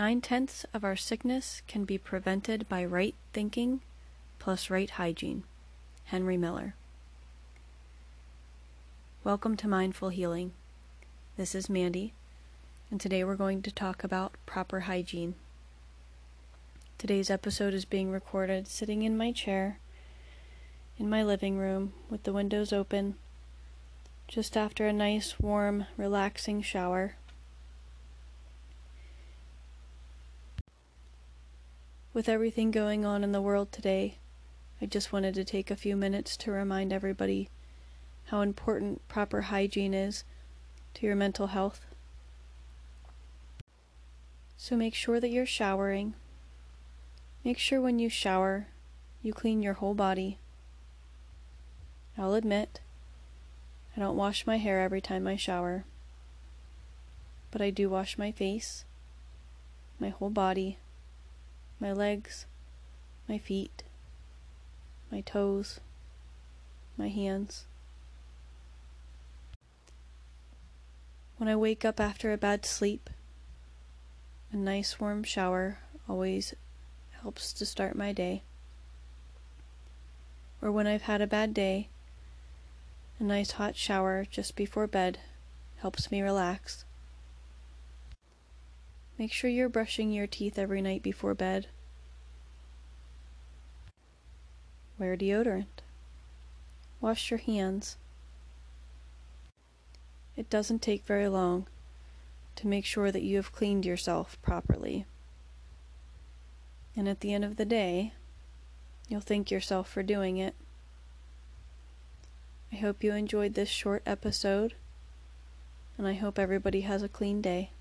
Nine tenths of our sickness can be prevented by right thinking plus right hygiene. Henry Miller. Welcome to Mindful Healing. This is Mandy, and today we're going to talk about proper hygiene. Today's episode is being recorded sitting in my chair in my living room with the windows open, just after a nice, warm, relaxing shower. With everything going on in the world today, I just wanted to take a few minutes to remind everybody how important proper hygiene is to your mental health. So make sure that you're showering. Make sure when you shower, you clean your whole body. I'll admit, I don't wash my hair every time I shower, but I do wash my face, my whole body my legs, my feet, my toes, my hands. When I wake up after a bad sleep, a nice warm shower always helps to start my day. Or when I've had a bad day, a nice hot shower just before bed helps me relax. Make sure you're brushing your teeth every night before bed. Wear deodorant. Wash your hands. It doesn't take very long to make sure that you have cleaned yourself properly. And at the end of the day, you'll thank yourself for doing it. I hope you enjoyed this short episode, and I hope everybody has a clean day.